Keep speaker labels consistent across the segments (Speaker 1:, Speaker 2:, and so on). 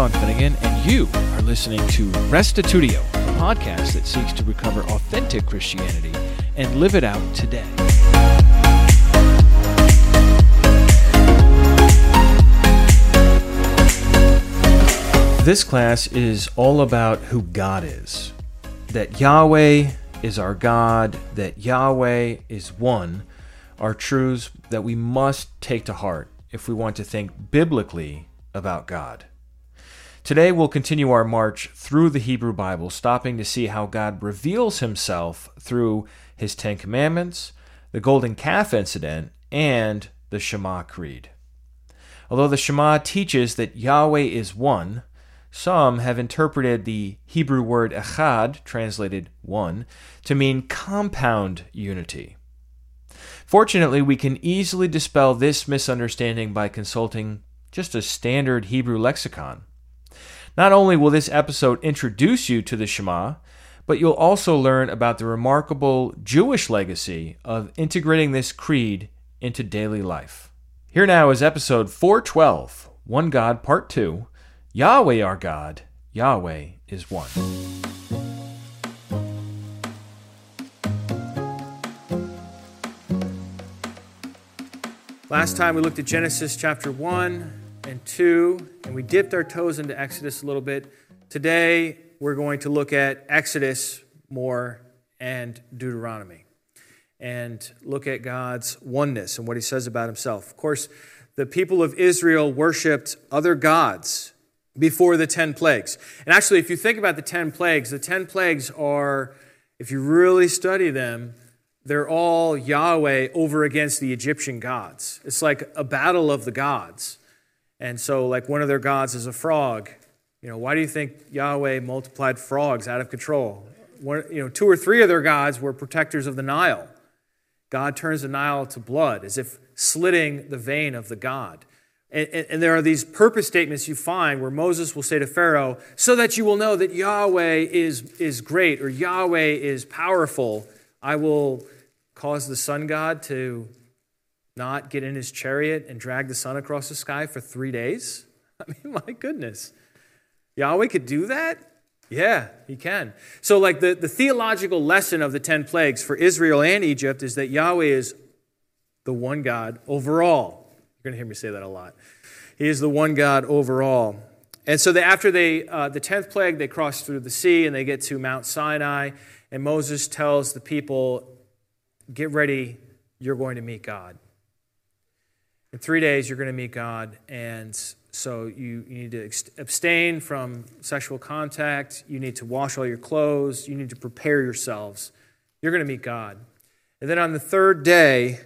Speaker 1: Sean Finnegan, and you are listening to Restitutio, a podcast that seeks to recover authentic Christianity and live it out today. This class is all about who God is. That Yahweh is our God, that Yahweh is one, are truths that we must take to heart if we want to think biblically about God. Today, we'll continue our march through the Hebrew Bible, stopping to see how God reveals himself through his Ten Commandments, the Golden Calf incident, and the Shema Creed. Although the Shema teaches that Yahweh is one, some have interpreted the Hebrew word echad, translated one, to mean compound unity. Fortunately, we can easily dispel this misunderstanding by consulting just a standard Hebrew lexicon. Not only will this episode introduce you to the Shema, but you'll also learn about the remarkable Jewish legacy of integrating this creed into daily life. Here now is episode 412, One God, Part 2 Yahweh our God, Yahweh is one. Last time we looked at Genesis chapter 1 and 2, and we dipped our toes into Exodus a little bit. Today, we're going to look at Exodus more and Deuteronomy and look at God's oneness and what he says about himself. Of course, the people of Israel worshiped other gods before the 10 plagues. And actually, if you think about the 10 plagues, the 10 plagues are, if you really study them, they're all Yahweh over against the Egyptian gods. It's like a battle of the gods. And so, like, one of their gods is a frog. You know, why do you think Yahweh multiplied frogs out of control? One, you know, two or three of their gods were protectors of the Nile. God turns the Nile to blood as if slitting the vein of the god. And, and, and, there are these purpose statements you find where Moses will say to Pharaoh, so that you will know that Yahweh is, is great or Yahweh is powerful, I will cause the sun god to not get in his chariot and drag the sun across the sky for three days. I mean, my goodness. Yahweh could do that? Yeah, he can. So, like the, the theological lesson of the 10 plagues for Israel and Egypt is that Yahweh is the one God overall. You're going to hear me say that a lot. He is the one God overall. And so after they, uh, the 10th plague, they cross through the sea and they get to Mount Sinai. And Moses tells the people, Get ready, you're going to meet God. In three days, you're going to meet God. And so you, you need to abstain from sexual contact. You need to wash all your clothes. You need to prepare yourselves. You're going to meet God. And then on the third day,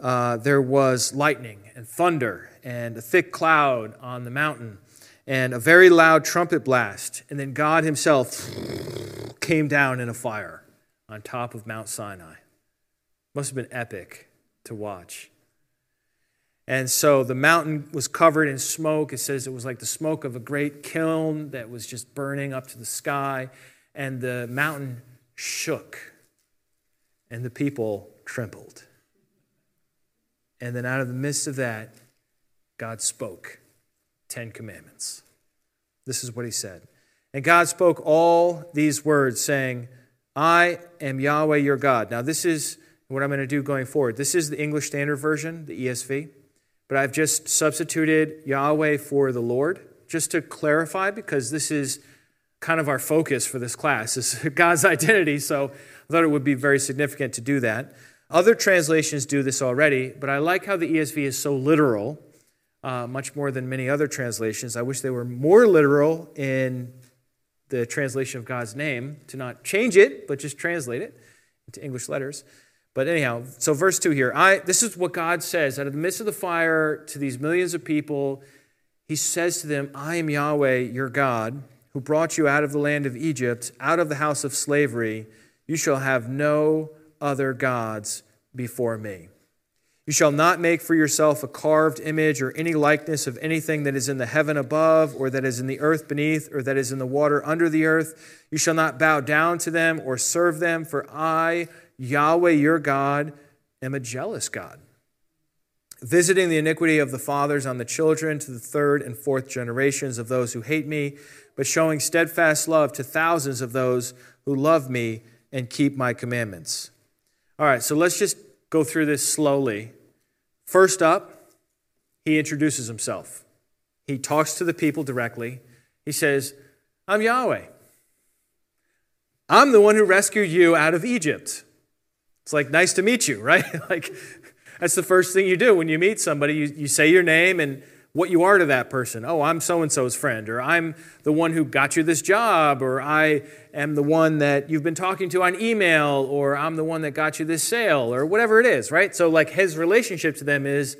Speaker 1: uh, there was lightning and thunder and a thick cloud on the mountain and a very loud trumpet blast. And then God Himself came down in a fire on top of Mount Sinai. Must have been epic to watch. And so the mountain was covered in smoke. It says it was like the smoke of a great kiln that was just burning up to the sky. And the mountain shook, and the people trembled. And then out of the midst of that, God spoke Ten Commandments. This is what he said. And God spoke all these words, saying, I am Yahweh your God. Now, this is what I'm going to do going forward. This is the English Standard Version, the ESV, but I've just substituted Yahweh for the Lord, just to clarify, because this is kind of our focus for this class, is God's identity. So I thought it would be very significant to do that. Other translations do this already, but I like how the ESV is so literal, uh, much more than many other translations. I wish they were more literal in the translation of God's name, to not change it, but just translate it into English letters. But anyhow, so verse 2 here. I, this is what God says out of the midst of the fire to these millions of people. He says to them, I am Yahweh, your God, who brought you out of the land of Egypt, out of the house of slavery. You shall have no other gods before me. You shall not make for yourself a carved image or any likeness of anything that is in the heaven above, or that is in the earth beneath, or that is in the water under the earth. You shall not bow down to them or serve them, for I, Yahweh your God, am a jealous God. visiting the iniquity of the fathers on the children to the third and fourth generations of those who hate me, but showing steadfast love to thousands of those who love me and keep my commandments. All right, so let's just go through this slowly. First up, he introduces himself. He talks to the people directly. He says, I'm Yahweh. I'm the one who rescued you out of Egypt. It's like, nice to meet you, right? like, that's the first thing you do when you meet somebody. You, you say your name and what you are to that person. Oh, I'm so and so's friend, or I'm the one who got you this job, or I am the one that you've been talking to on email, or I'm the one that got you this sale, or whatever it is, right? So, like, his relationship to them is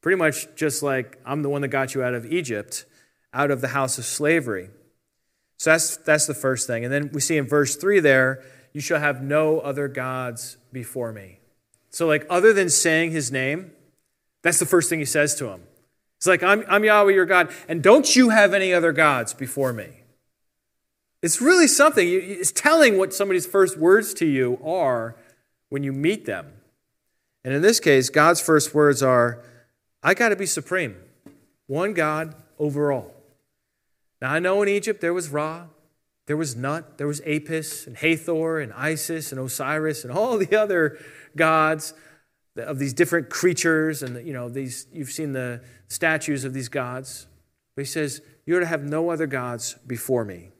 Speaker 1: pretty much just like, I'm the one that got you out of Egypt, out of the house of slavery. So, that's, that's the first thing. And then we see in verse 3 there, you shall have no other gods before me. So, like, other than saying his name, that's the first thing he says to him. It's like, I'm, I'm Yahweh your God, and don't you have any other gods before me. It's really something. It's telling what somebody's first words to you are when you meet them. And in this case, God's first words are, I got to be supreme, one God over all. Now, I know in Egypt there was Ra, there was Nut, there was Apis, and Hathor, and Isis, and Osiris, and all the other gods of these different creatures and you know these you've seen the statues of these gods. But he says you're to have no other gods before me.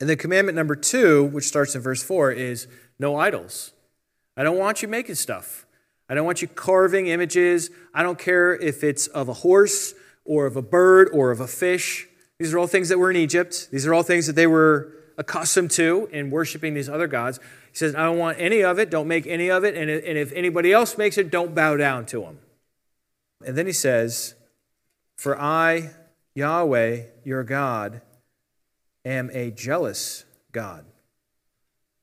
Speaker 1: And then commandment number two which starts in verse four is no idols. I don't want you making stuff. I don't want you carving images. I don't care if it's of a horse or of a bird or of a fish these are all things that were in egypt these are all things that they were accustomed to in worshiping these other gods he says, I don't want any of it. Don't make any of it. And if anybody else makes it, don't bow down to them. And then he says, For I, Yahweh, your God, am a jealous God.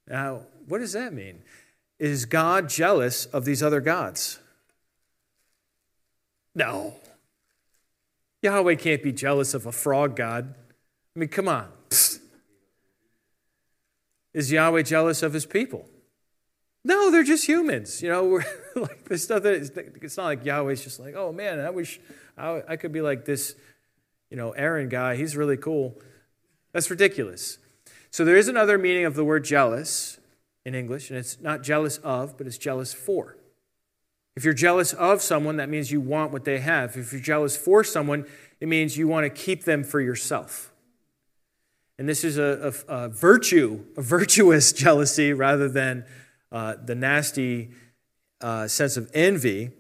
Speaker 1: Now, what does that mean? Is God jealous of these other gods? No. Yahweh can't be jealous of a frog god. I mean, come on. Psst. Is Yahweh jealous of his people? No, they're just humans. You know, we're like there's nothing. It's not like Yahweh's just like, oh man, I wish I, I could be like this, you know, Aaron guy. He's really cool. That's ridiculous. So there is another meaning of the word jealous in English, and it's not jealous of, but it's jealous for. If you're jealous of someone, that means you want what they have. If you're jealous for someone, it means you want to keep them for yourself. And this is a, a, a virtue, a virtuous jealousy rather than uh, the nasty uh, sense of envy.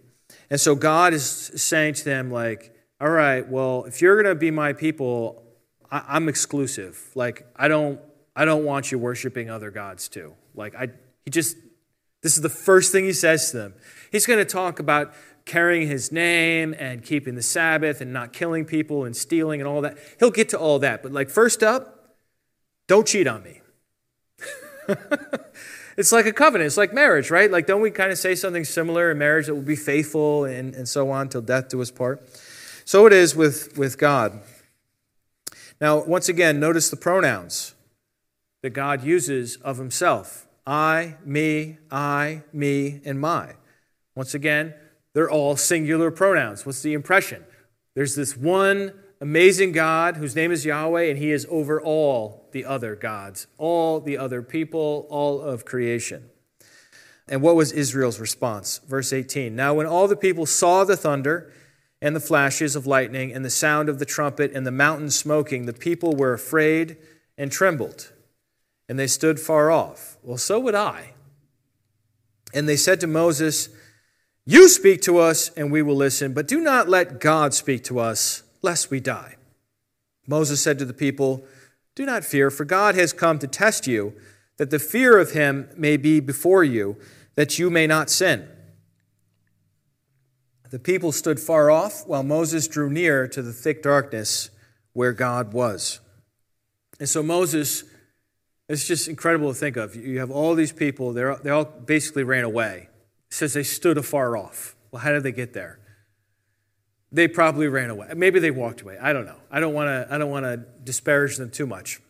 Speaker 1: And so God is saying to them, like, all right, well, if you're going to be my people, I, I'm exclusive. Like, I don't, I don't want you worshiping other gods too. Like, I, he just, this is the first thing he says to them. He's going to talk about carrying his name and keeping the Sabbath and not killing people and stealing and all that. He'll get to all that. But, like, first up, don't cheat on me. it's like a covenant. It's like marriage, right? Like, don't we kind of say something similar in marriage that we'll be faithful and, and so on till death do us part? So it is with, with God. Now, once again, notice the pronouns that God uses of himself I, me, I, me, and my. Once again, they're all singular pronouns. What's the impression? There's this one amazing God whose name is Yahweh, and he is over all the other gods, all the other people, all of creation. And what was Israel's response? Verse 18 Now, when all the people saw the thunder and the flashes of lightning and the sound of the trumpet and the mountain smoking, the people were afraid and trembled, and they stood far off. Well, so would I. And they said to Moses, You speak to us, and we will listen, but do not let God speak to us lest we die. Moses said to the people, Do not fear, for God has come to test you, that the fear of him may be before you, that you may not sin. The people stood far off, while Moses drew near to the thick darkness where God was. And so Moses, it's just incredible to think of. You have all these people, They they all basically ran away. It says they stood afar off. Well, how did they get there? they probably ran away. Maybe they walked away. I don't know. I don't want to I don't want to disparage them too much.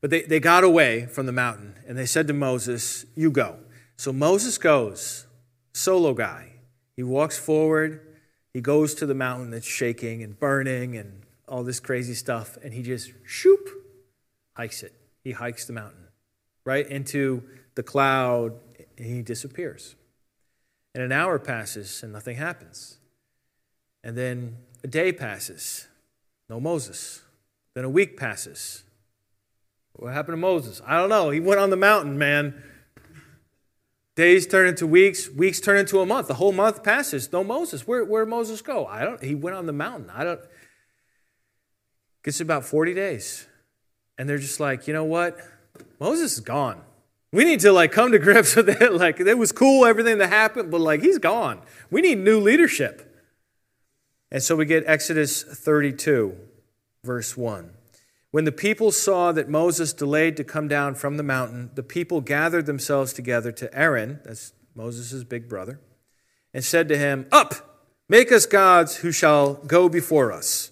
Speaker 1: But they, they got away from the mountain and they said to Moses, You go. So Moses goes, solo guy. He walks forward he goes to the mountain that's shaking and burning and all this crazy stuff, and he just shoop hikes it. He hikes the mountain right into the cloud, and he disappears. And an hour passes and nothing happens. And then a day passes, no Moses. Then a week passes. What happened to Moses? I don't know. He went on the mountain, man. Days turn into weeks, weeks turn into a month. The whole month passes. No Moses. Where where Moses go? I don't he went on the mountain. I don't gets about 40 days. And they're just like, you know what? Moses is gone. We need to like come to grips with it. Like it was cool, everything that happened, but like he's gone. We need new leadership. And so we get Exodus 32, verse 1. When the people saw that Moses delayed to come down from the mountain, the people gathered themselves together to Aaron, that's Moses' big brother, and said to him, Up, make us gods who shall go before us.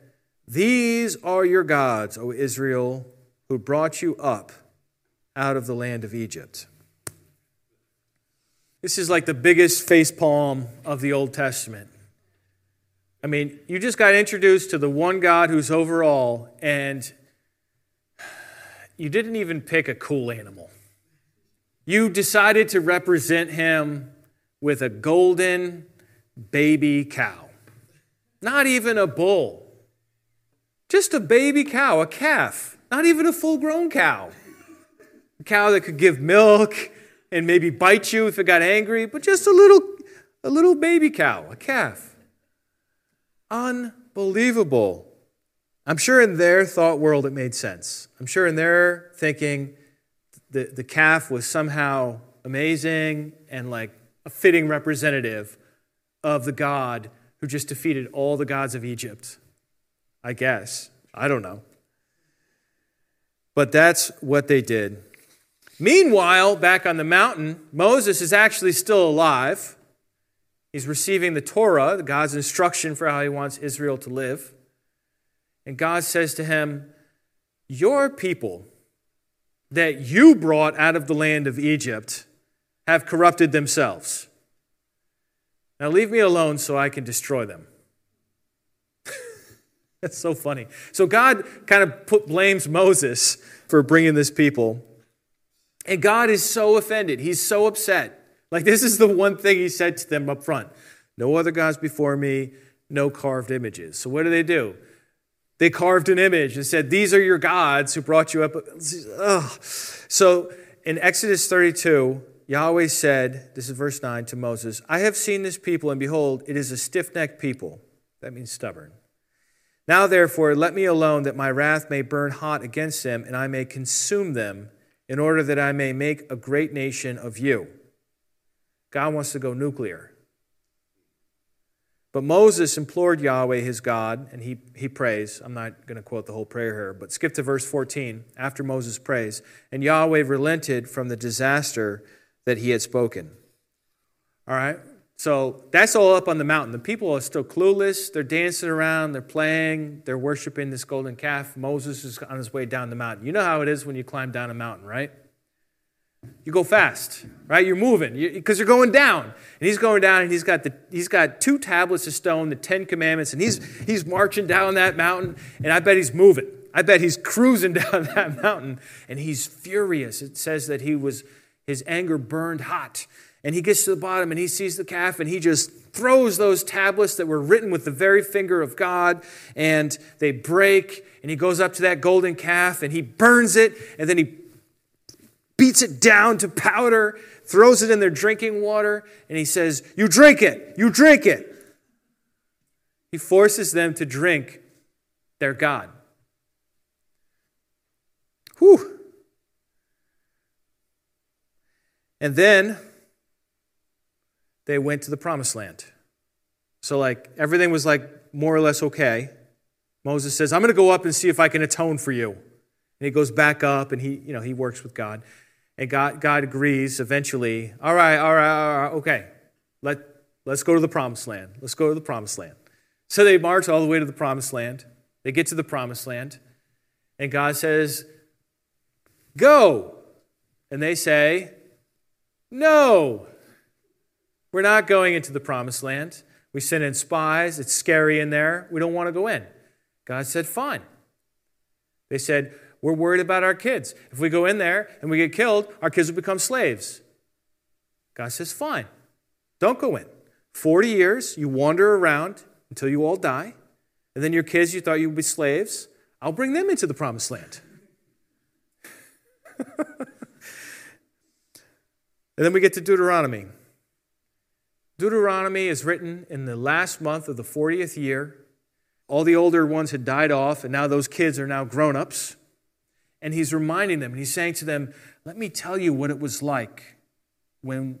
Speaker 1: These are your gods, O Israel, who brought you up out of the land of Egypt. This is like the biggest facepalm of the Old Testament. I mean, you just got introduced to the one God who's over all, and you didn't even pick a cool animal. You decided to represent him with a golden baby cow. Not even a bull. Just a baby cow, a calf. Not even a full grown cow. A cow that could give milk and maybe bite you if it got angry, but just a little, a little baby cow, a calf. Unbelievable. I'm sure in their thought world it made sense. I'm sure in their thinking the, the calf was somehow amazing and like a fitting representative of the God who just defeated all the gods of Egypt. I guess. I don't know. But that's what they did. Meanwhile, back on the mountain, Moses is actually still alive. He's receiving the Torah, God's instruction for how he wants Israel to live. And God says to him, Your people that you brought out of the land of Egypt have corrupted themselves. Now leave me alone so I can destroy them. That's so funny. So God kind of put, blames Moses for bringing this people. And God is so offended. He's so upset. Like, this is the one thing he said to them up front No other gods before me, no carved images. So, what do they do? They carved an image and said, These are your gods who brought you up. Ugh. So in Exodus 32, Yahweh said, This is verse 9 to Moses, I have seen this people, and behold, it is a stiff necked people. That means stubborn. Now, therefore, let me alone that my wrath may burn hot against them, and I may consume them, in order that I may make a great nation of you. God wants to go nuclear. But Moses implored Yahweh, his God, and he, he prays. I'm not going to quote the whole prayer here, but skip to verse 14 after Moses prays. And Yahweh relented from the disaster that he had spoken. All right? So that's all up on the mountain. The people are still clueless. They're dancing around, they're playing, they're worshiping this golden calf. Moses is on his way down the mountain. You know how it is when you climb down a mountain, right? You go fast, right? You're moving because you, are going down. And he's going down and he's got, the, he's got two tablets of stone, the Ten Commandments, and he's, he's marching down that mountain, and I bet he's moving. I bet he's cruising down that mountain, and he's furious. It says that he was, his anger burned hot. And he gets to the bottom and he sees the calf and he just throws those tablets that were written with the very finger of God and they break. And he goes up to that golden calf and he burns it and then he beats it down to powder, throws it in their drinking water, and he says, You drink it, you drink it. He forces them to drink their God. Whew. And then they went to the promised land. So, like, everything was like more or less okay. Moses says, I'm going to go up and see if I can atone for you. And he goes back up and he, you know, he works with God. And God, God agrees eventually, all right, all right, all right, okay, Let, let's go to the promised land. Let's go to the promised land. So they march all the way to the promised land. They get to the promised land. And God says, Go. And they say, No, we're not going into the promised land. We sent in spies. It's scary in there. We don't want to go in. God said, Fine. They said, We're worried about our kids. If we go in there and we get killed, our kids will become slaves. God says, Fine. Don't go in. 40 years, you wander around until you all die. And then your kids, you thought you would be slaves. I'll bring them into the promised land. and then we get to Deuteronomy. Deuteronomy is written in the last month of the 40th year. All the older ones had died off, and now those kids are now grown ups. And he's reminding them, and he's saying to them, Let me tell you what it was like when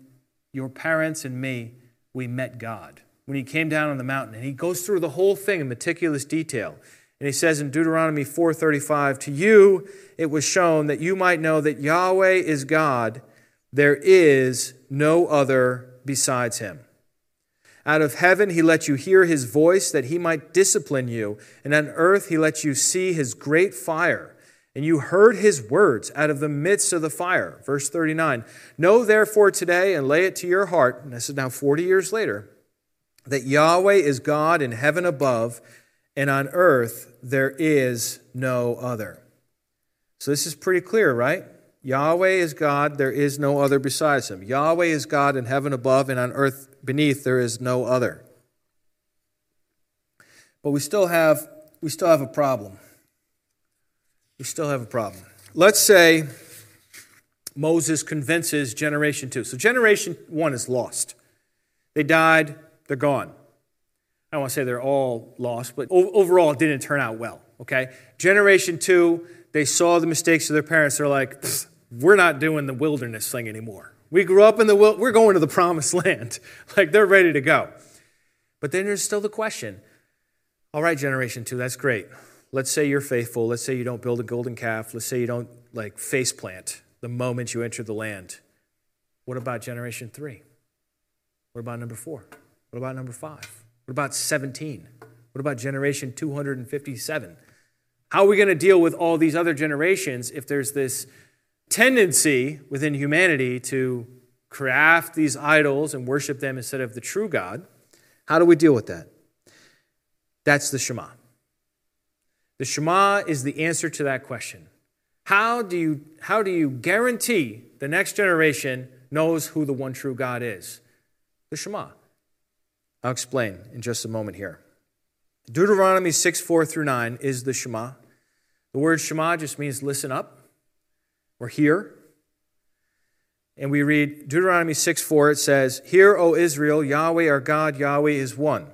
Speaker 1: your parents and me, we met God, when he came down on the mountain. And he goes through the whole thing in meticulous detail. And he says in Deuteronomy 4:35, "To you it was shown that you might know that Yahweh is God; there is no other besides him. Out of heaven he let you hear his voice that he might discipline you, and on earth he let you see his great fire." And you heard his words out of the midst of the fire. Verse 39 Know therefore today and lay it to your heart, and this is now 40 years later, that Yahweh is God in heaven above and on earth there is no other. So this is pretty clear, right? Yahweh is God, there is no other besides him. Yahweh is God in heaven above, and on earth beneath there is no other. But we still have we still have a problem. We still have a problem. Let's say Moses convinces generation 2. So generation 1 is lost. They died, they're gone. I don't want to say they're all lost, but overall it didn't turn out well. Okay? Generation two, they saw the mistakes of their parents. They're like, we're not doing the wilderness thing anymore. We grew up in the wild, we're going to the promised land. like they're ready to go. But then there's still the question all right, generation two, that's great. Let's say you're faithful. Let's say you don't build a golden calf. Let's say you don't like face plant the moment you enter the land. What about generation three? What about number four? What about number five? What about 17? What about generation 257? How are we going to deal with all these other generations if there's this tendency within humanity to craft these idols and worship them instead of the true God? How do we deal with that? That's the Shema. The Shema is the answer to that question. How do you, how do you guarantee the next generation knows who the one true God is? The Shema. I'll explain in just a moment here. Deuteronomy 6 4 through 9 is the Shema. The word Shema just means listen up or hear. And we read Deuteronomy 6 4, it says, Hear, O Israel, Yahweh our God, Yahweh is one.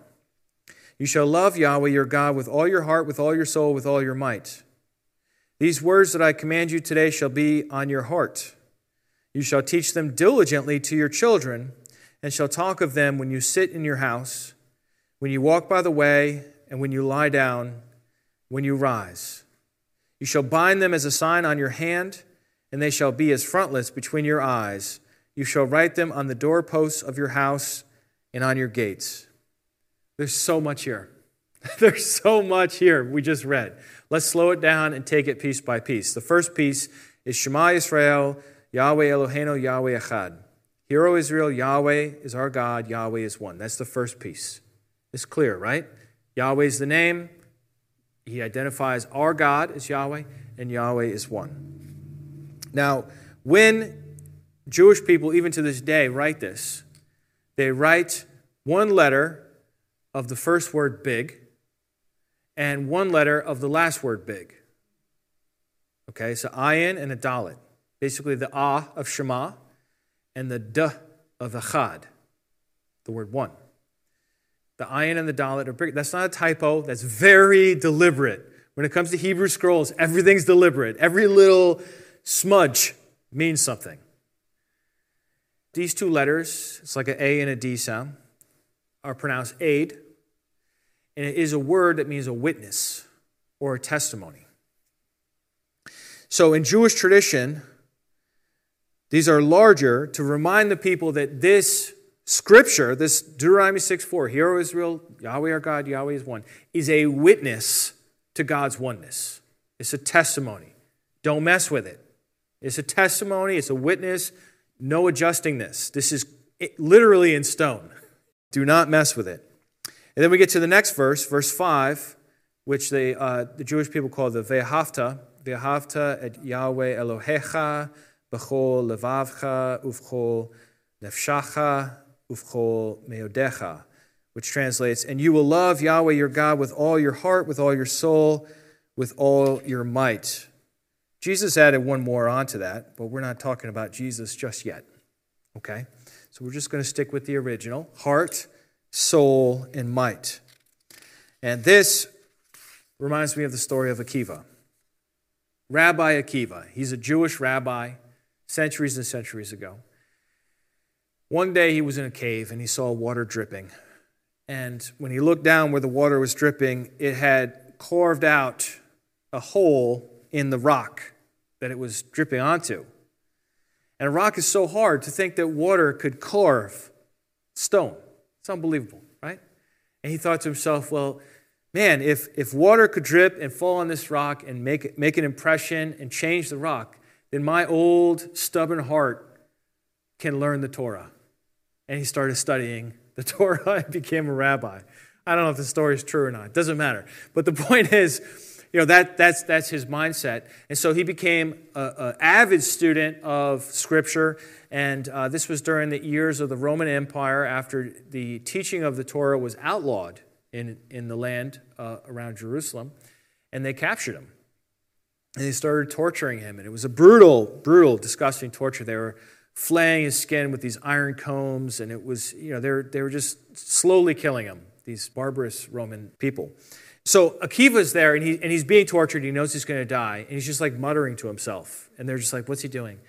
Speaker 1: You shall love Yahweh your God with all your heart, with all your soul, with all your might. These words that I command you today shall be on your heart. You shall teach them diligently to your children and shall talk of them when you sit in your house, when you walk by the way, and when you lie down, when you rise. You shall bind them as a sign on your hand, and they shall be as frontlets between your eyes. You shall write them on the doorposts of your house and on your gates. There's so much here. There's so much here we just read. Let's slow it down and take it piece by piece. The first piece is Shema Israel, Yahweh Eloheinu, Yahweh Echad. Hear, O Israel, Yahweh is our God, Yahweh is one. That's the first piece. It's clear, right? Yahweh is the name. He identifies our God as Yahweh, and Yahweh is one. Now, when Jewish people, even to this day, write this, they write one letter of the first word big and one letter of the last word big. Okay, so ayin and a dalet. Basically, the ah of Shema and the d of echad, the word one. The ayin and the dalet are big. That's not a typo. That's very deliberate. When it comes to Hebrew scrolls, everything's deliberate. Every little smudge means something. These two letters, it's like an A and a D sound, are pronounced aid, and it is a word that means a witness. or a testimony. So in Jewish tradition, these are larger to remind the people that this scripture, this Deuteronomy 6 4, Hear, O Israel, Yahweh our God, Yahweh is one, is a witness to God's oneness. It's a testimony. Don't mess with it. It's a testimony, it's a witness. No adjusting this. This is literally in stone. Do not mess with it. And then we get to the next verse, verse 5, which they, uh, the Jewish people call the Ve'ahavta. Ve'ahavta et Yahweh Elohecha b'chol levavcha uvchol nefshacha uvchol meodecha, which translates, and you will love Yahweh your God with all your heart, with all your soul, with all your might. Jesus added one more onto that, but we're not talking about Jesus just yet. Okay? So we're just going to stick with the original heart, soul, and might. And this reminds me of the story of Akiva. Rabbi Akiva. He's a Jewish rabbi centuries and centuries ago. One day he was in a cave and he saw water dripping. And when he looked down where the water was dripping, it had carved out a hole in the rock that it was dripping onto. And a rock is so hard to think that water could carve stone. It's unbelievable, right? And he thought to himself, well, man, if, if water could drip and fall on this rock and make, make an impression and change the rock, then my old, stubborn heart can learn the Torah. And he started studying the Torah and became a rabbi. I don't know if the story is true or not. It doesn't matter. But the point is, you know, that, that's, that's his mindset. And so he became an avid student of Scripture. And uh, this was during the years of the Roman Empire after the teaching of the Torah was outlawed in, in the land uh, around Jerusalem. And they captured him. And they started torturing him. And it was a brutal, brutal, disgusting torture. They were flaying his skin with these iron combs. And it was, you know, they were, they were just slowly killing him, these barbarous Roman people. So Akiva's there and, he, and he's being tortured. He knows he's going to die. And he's just like muttering to himself. And they're just like, what's he doing?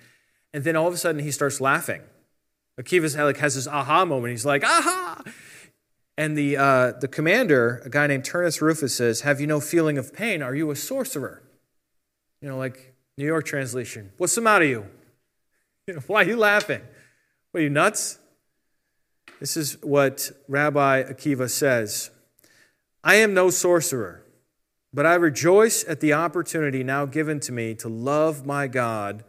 Speaker 1: And then all of a sudden he starts laughing. Akiva's like has this aha moment. He's like, aha! And the, uh, the commander, a guy named Turnus Rufus, says, Have you no feeling of pain? Are you a sorcerer? You know, like New York translation. What's the matter you? why are you laughing? What are you nuts? This is what Rabbi Akiva says. I am no sorcerer, but I rejoice at the opportunity now given to me to love my God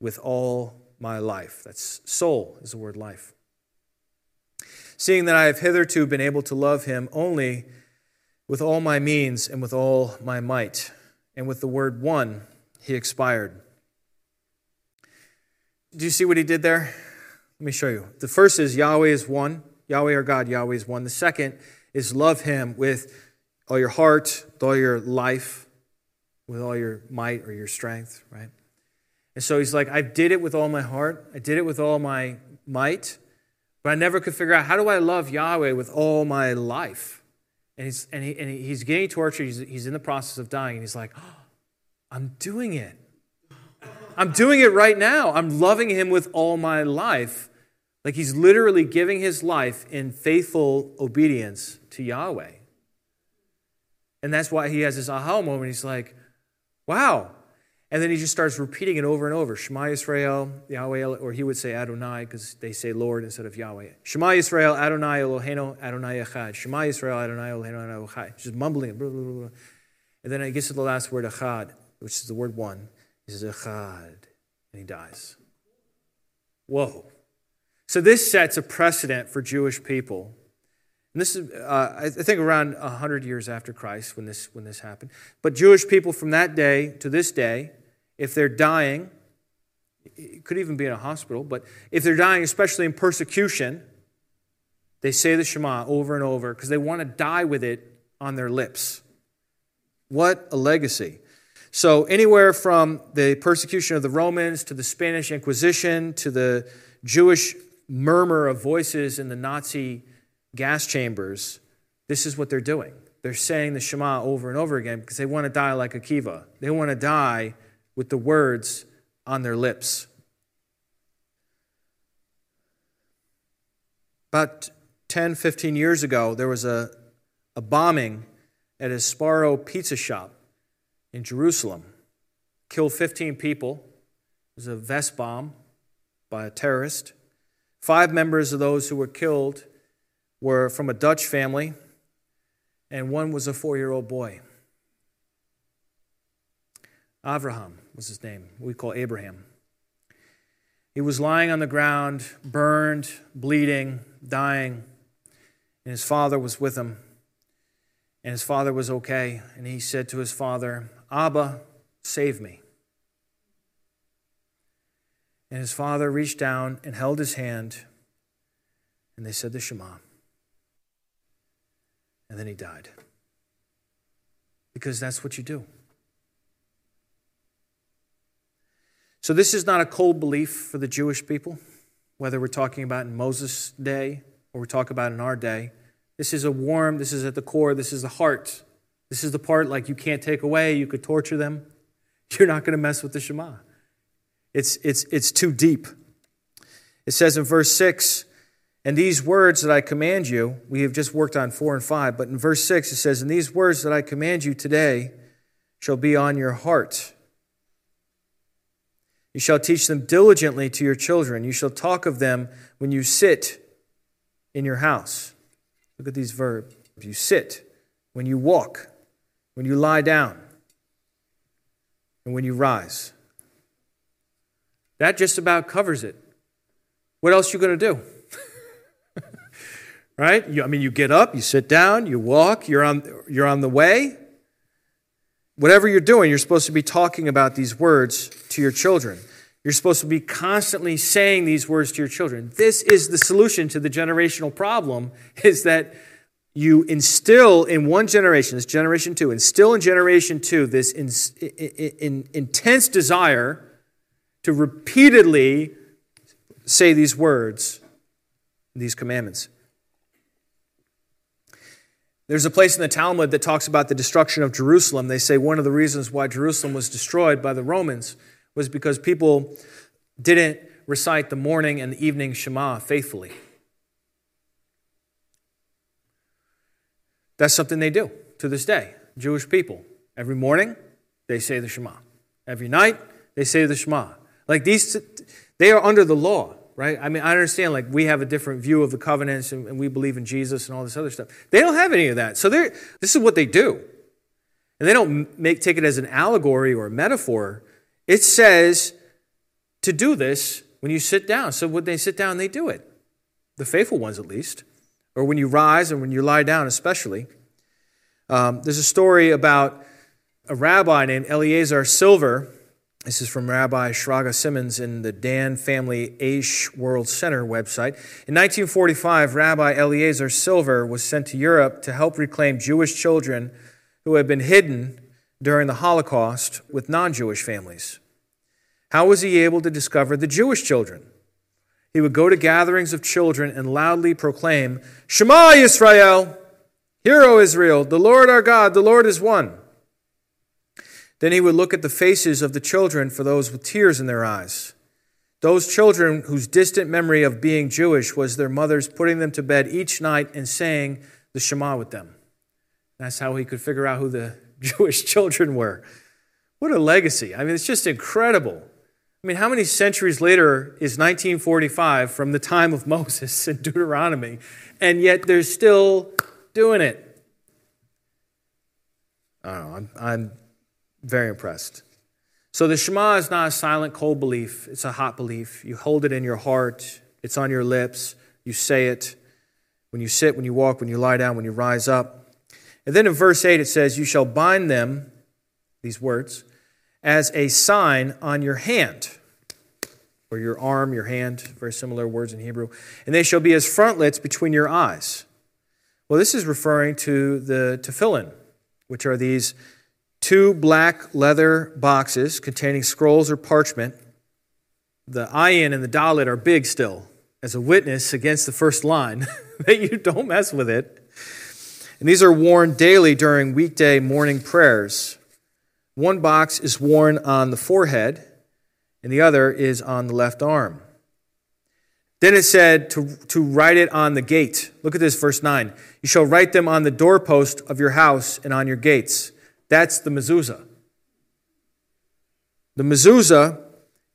Speaker 1: with all my life. That's soul, is the word life. Seeing that I have hitherto been able to love him only with all my means and with all my might. And with the word one, he expired. Do you see what he did there? Let me show you. The first is Yahweh is one. Yahweh our God, Yahweh is one. The second is love him with all your heart, with all your life, with all your might or your strength, right? And so he's like, I did it with all my heart, I did it with all my might, but I never could figure out how do I love Yahweh with all my life? And he's, and he, and he's getting tortured, he's, he's in the process of dying, and he's like, oh, I'm doing it. I'm doing it right now. I'm loving him with all my life. Like he's literally giving his life in faithful obedience to Yahweh. And that's why he has this aha moment. He's like, wow. And then he just starts repeating it over and over. Shema Yisrael, Yahweh, or he would say Adonai because they say Lord instead of Yahweh. Shema Israel, Adonai Eloheinu, Adonai Echad. Shema Yisrael, Adonai Eloheinu, Adonai Echad. Just mumbling it. And then he gets to the last word, Echad, which is the word one. He says Echad, and he dies. Whoa. So this sets a precedent for Jewish people. And this is, uh, I think, around 100 years after Christ when this, when this happened. But Jewish people from that day to this day, if they're dying, it could even be in a hospital, but if they're dying, especially in persecution, they say the Shema over and over because they want to die with it on their lips. What a legacy. So, anywhere from the persecution of the Romans to the Spanish Inquisition to the Jewish murmur of voices in the Nazi gas chambers, this is what they're doing. They're saying the Shema over and over again because they want to die like Akiva. They want to die with the words on their lips. About 10, 15 years ago, there was a, a bombing at a Sbarro pizza shop in Jerusalem, killed 15 people. It was a vest bomb by a terrorist. Five members of those who were killed were from a Dutch family, and one was a four year old boy. Avraham was his name. We call Abraham. He was lying on the ground, burned, bleeding, dying, and his father was with him. And his father was okay. And he said to his father, Abba, save me. And his father reached down and held his hand, and they said the Shema. And then he died. Because that's what you do. So, this is not a cold belief for the Jewish people, whether we're talking about in Moses' day or we're talking about in our day. This is a warm, this is at the core, this is the heart. This is the part like you can't take away, you could torture them. You're not going to mess with the Shema. It's, it's, it's too deep. It says in verse 6, and these words that I command you, we have just worked on 4 and 5, but in verse 6 it says, And these words that I command you today shall be on your heart. You shall teach them diligently to your children. You shall talk of them when you sit in your house. Look at these verbs. You sit, when you walk, when you lie down, and when you rise. That just about covers it. What else are you going to do? right? You, I mean, you get up, you sit down, you walk, you're on, you're on the way. Whatever you're doing, you're supposed to be talking about these words to your children. You're supposed to be constantly saying these words to your children. This is the solution to the generational problem is that you instill in one generation, this generation two, instill in generation two this in, in, in, intense desire to repeatedly say these words, these commandments. There's a place in the Talmud that talks about the destruction of Jerusalem. They say one of the reasons why Jerusalem was destroyed by the Romans was because people didn't recite the morning and the evening Shema faithfully. That's something they do to this day. Jewish people. Every morning, they say the Shema. Every night, they say the Shema. Like these, they are under the law, right? I mean, I understand, like, we have a different view of the covenants and, and we believe in Jesus and all this other stuff. They don't have any of that. So they're, this is what they do. And they don't make, take it as an allegory or a metaphor. It says to do this when you sit down. So when they sit down, they do it. The faithful ones, at least. Or when you rise and when you lie down, especially. Um, there's a story about a rabbi named Eliezer Silver. This is from Rabbi Shraga Simmons in the Dan Family Aish World Center website. In 1945, Rabbi Eliezer Silver was sent to Europe to help reclaim Jewish children who had been hidden during the Holocaust with non Jewish families. How was he able to discover the Jewish children? He would go to gatherings of children and loudly proclaim, Shema Yisrael! Hear, O Israel, the Lord our God, the Lord is one. Then he would look at the faces of the children for those with tears in their eyes. Those children whose distant memory of being Jewish was their mothers putting them to bed each night and saying the Shema with them. That's how he could figure out who the Jewish children were. What a legacy. I mean, it's just incredible. I mean, how many centuries later is 1945 from the time of Moses and Deuteronomy, and yet they're still doing it? I don't know. I'm, I'm very impressed. So the Shema is not a silent, cold belief, it's a hot belief. You hold it in your heart, it's on your lips, you say it when you sit, when you walk, when you lie down, when you rise up. And then in verse 8 it says, You shall bind them, these words, as a sign on your hand, or your arm, your hand, very similar words in Hebrew, and they shall be as frontlets between your eyes. Well, this is referring to the tefillin, which are these two black leather boxes containing scrolls or parchment. The ayin and the dalet are big still, as a witness against the first line that you don't mess with it. And these are worn daily during weekday morning prayers. One box is worn on the forehead, and the other is on the left arm. Then it said to, to write it on the gate. Look at this, verse 9. You shall write them on the doorpost of your house and on your gates. That's the mezuzah. The mezuzah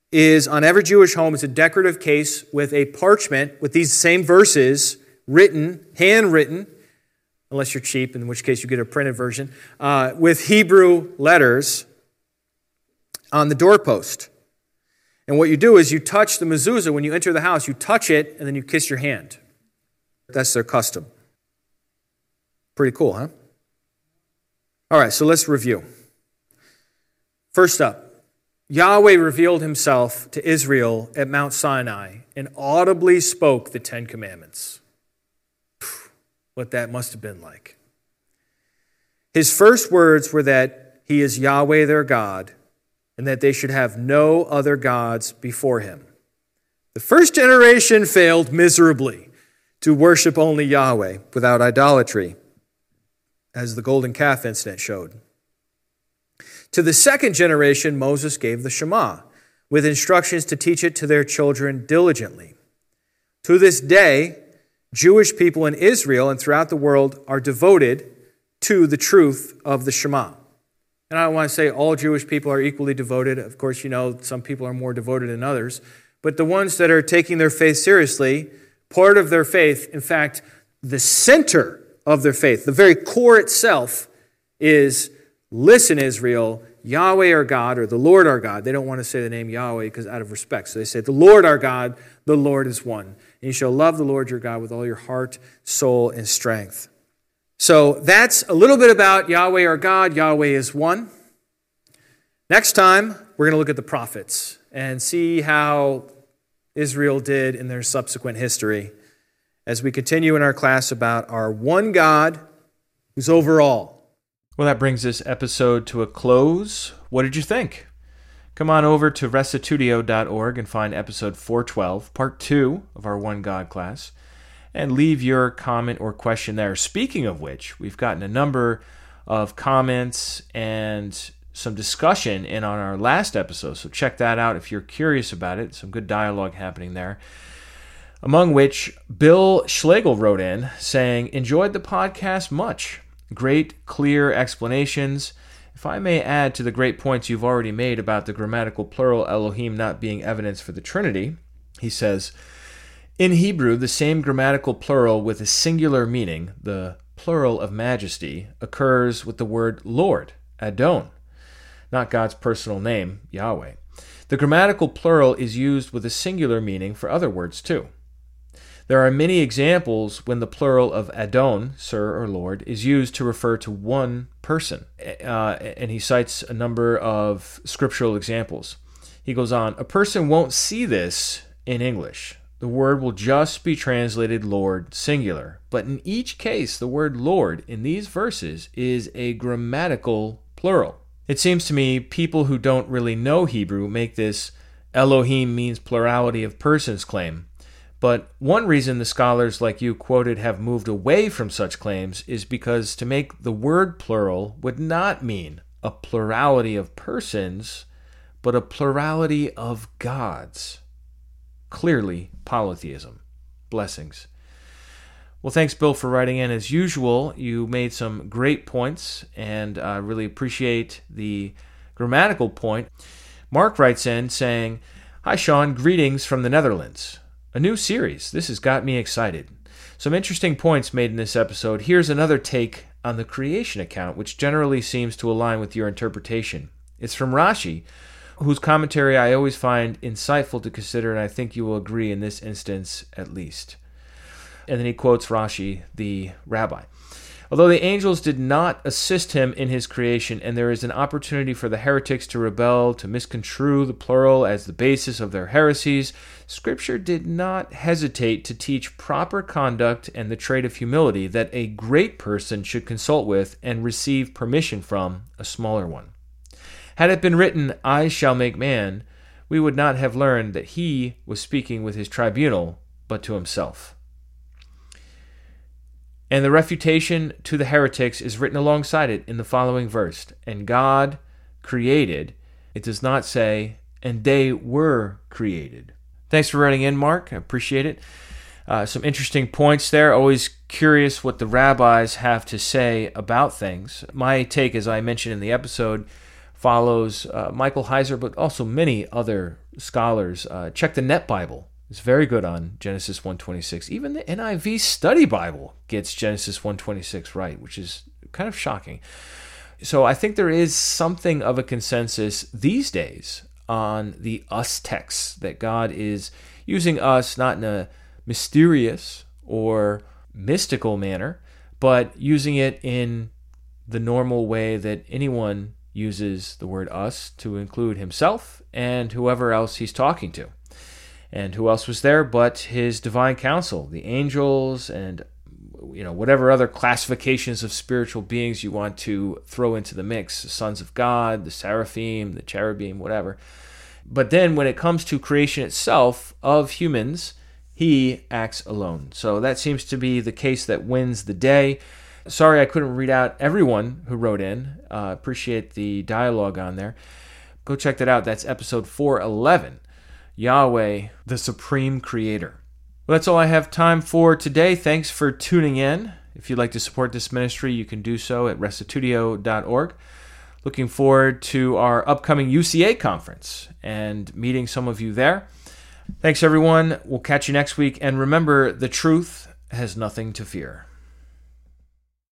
Speaker 1: is on every Jewish home, it's a decorative case with a parchment with these same verses written, handwritten, unless you're cheap, in which case you get a printed version, uh, with Hebrew letters on the doorpost. And what you do is you touch the mezuzah when you enter the house, you touch it, and then you kiss your hand. That's their custom. Pretty cool, huh? All right, so let's review. First up, Yahweh revealed himself to Israel at Mount Sinai and audibly spoke the Ten Commandments. What that must have been like. His first words were that he is Yahweh their God and that they should have no other gods before him. The first generation failed miserably to worship only Yahweh without idolatry, as the golden calf incident showed. To the second generation, Moses gave the Shema, with instructions to teach it to their children diligently. To this day, Jewish people in Israel and throughout the world are devoted to the truth of the Shema. And I don't want to say all Jewish people are equally devoted. Of course, you know, some people are more devoted than others. But the ones that are taking their faith seriously, part of their faith, in fact, the center of their faith, the very core itself, is Listen, Israel, Yahweh our God, or the Lord our God. They don't want to say the name Yahweh because out of respect. So they say, The Lord our God, the Lord is one. And you shall love the Lord your God with all your heart, soul, and strength. So that's a little bit about Yahweh our God. Yahweh is one. Next time, we're going to look at the prophets and see how Israel did in their subsequent history as we continue in our class about our one God who's over all.
Speaker 2: Well, that brings this episode to a close. What did you think? Come on over to restitutio.org and find episode 412, part 2 of our One God class, and leave your comment or question there. Speaking of which, we've gotten a number of comments and some discussion in on our last episode, so check that out if you're curious about it. Some good dialogue happening there. Among which, Bill Schlegel wrote in saying, Enjoyed the podcast much. Great, clear explanations. If I may add to the great points you've already made about the grammatical plural Elohim not being evidence for the Trinity, he says, in Hebrew, the same grammatical plural with a singular meaning, the plural of majesty, occurs with the word Lord, Adon, not God's personal name, Yahweh. The grammatical plural is used with a singular meaning for other words too. There are many examples when the plural of Adon, sir or lord, is used to refer to one person. Uh, and he cites a number of scriptural examples. He goes on, a person won't see this in English. The word will just be translated Lord singular. But in each case, the word Lord in these verses is a grammatical plural. It seems to me people who don't really know Hebrew make this Elohim means plurality of persons claim. But one reason the scholars like you quoted have moved away from such claims is because to make the word plural would not mean a plurality of persons, but a plurality of gods. Clearly, polytheism. Blessings. Well, thanks, Bill, for writing in. As usual, you made some great points, and I really appreciate the grammatical point. Mark writes in saying, Hi, Sean, greetings from the Netherlands. A new series. This has got me excited. Some interesting points made in this episode. Here's another take on the creation account, which generally seems to align with your interpretation. It's from Rashi, whose commentary I always find insightful to consider, and I think you will agree in this instance at least. And then he quotes Rashi, the rabbi. Although the angels did not assist him in his creation, and there is an opportunity for the heretics to rebel, to misconstrue the plural as the basis of their heresies, Scripture did not hesitate to teach proper conduct and the trait of humility that a great person should consult with and receive permission from a smaller one. Had it been written, I shall make man, we would not have learned that he was speaking with his tribunal, but to himself. And the refutation to the heretics is written alongside it in the following verse. And God created, it does not say, and they were created. Thanks for writing in, Mark. I appreciate it. Uh, some interesting points there. Always curious what the rabbis have to say about things. My take, as I mentioned in the episode, follows uh, Michael Heiser, but also many other scholars. Uh, check the Net Bible; it's very good on Genesis 1:26. Even the NIV Study Bible gets Genesis 1:26 right, which is kind of shocking. So I think there is something of a consensus these days on the us texts that God is using us not in a mysterious or mystical manner, but using it in the normal way that anyone uses the word us to include himself and whoever else he's talking to. And who else was there but his divine council, the angels and you know whatever other classifications of spiritual beings you want to throw into the mix, the sons of God, the seraphim, the cherubim, whatever. But then when it comes to creation itself of humans, he acts alone. So that seems to be the case that wins the day. Sorry I couldn't read out everyone who wrote in. Uh, appreciate the dialogue on there. Go check that out. That's episode 411 Yahweh, the Supreme Creator. Well, that's all I have time for today. Thanks for tuning in. If you'd like to support this ministry, you can do so at restitutio.org. Looking forward to our upcoming UCA conference and meeting some of you there. Thanks, everyone. We'll catch you next week. And remember, the truth has nothing to fear.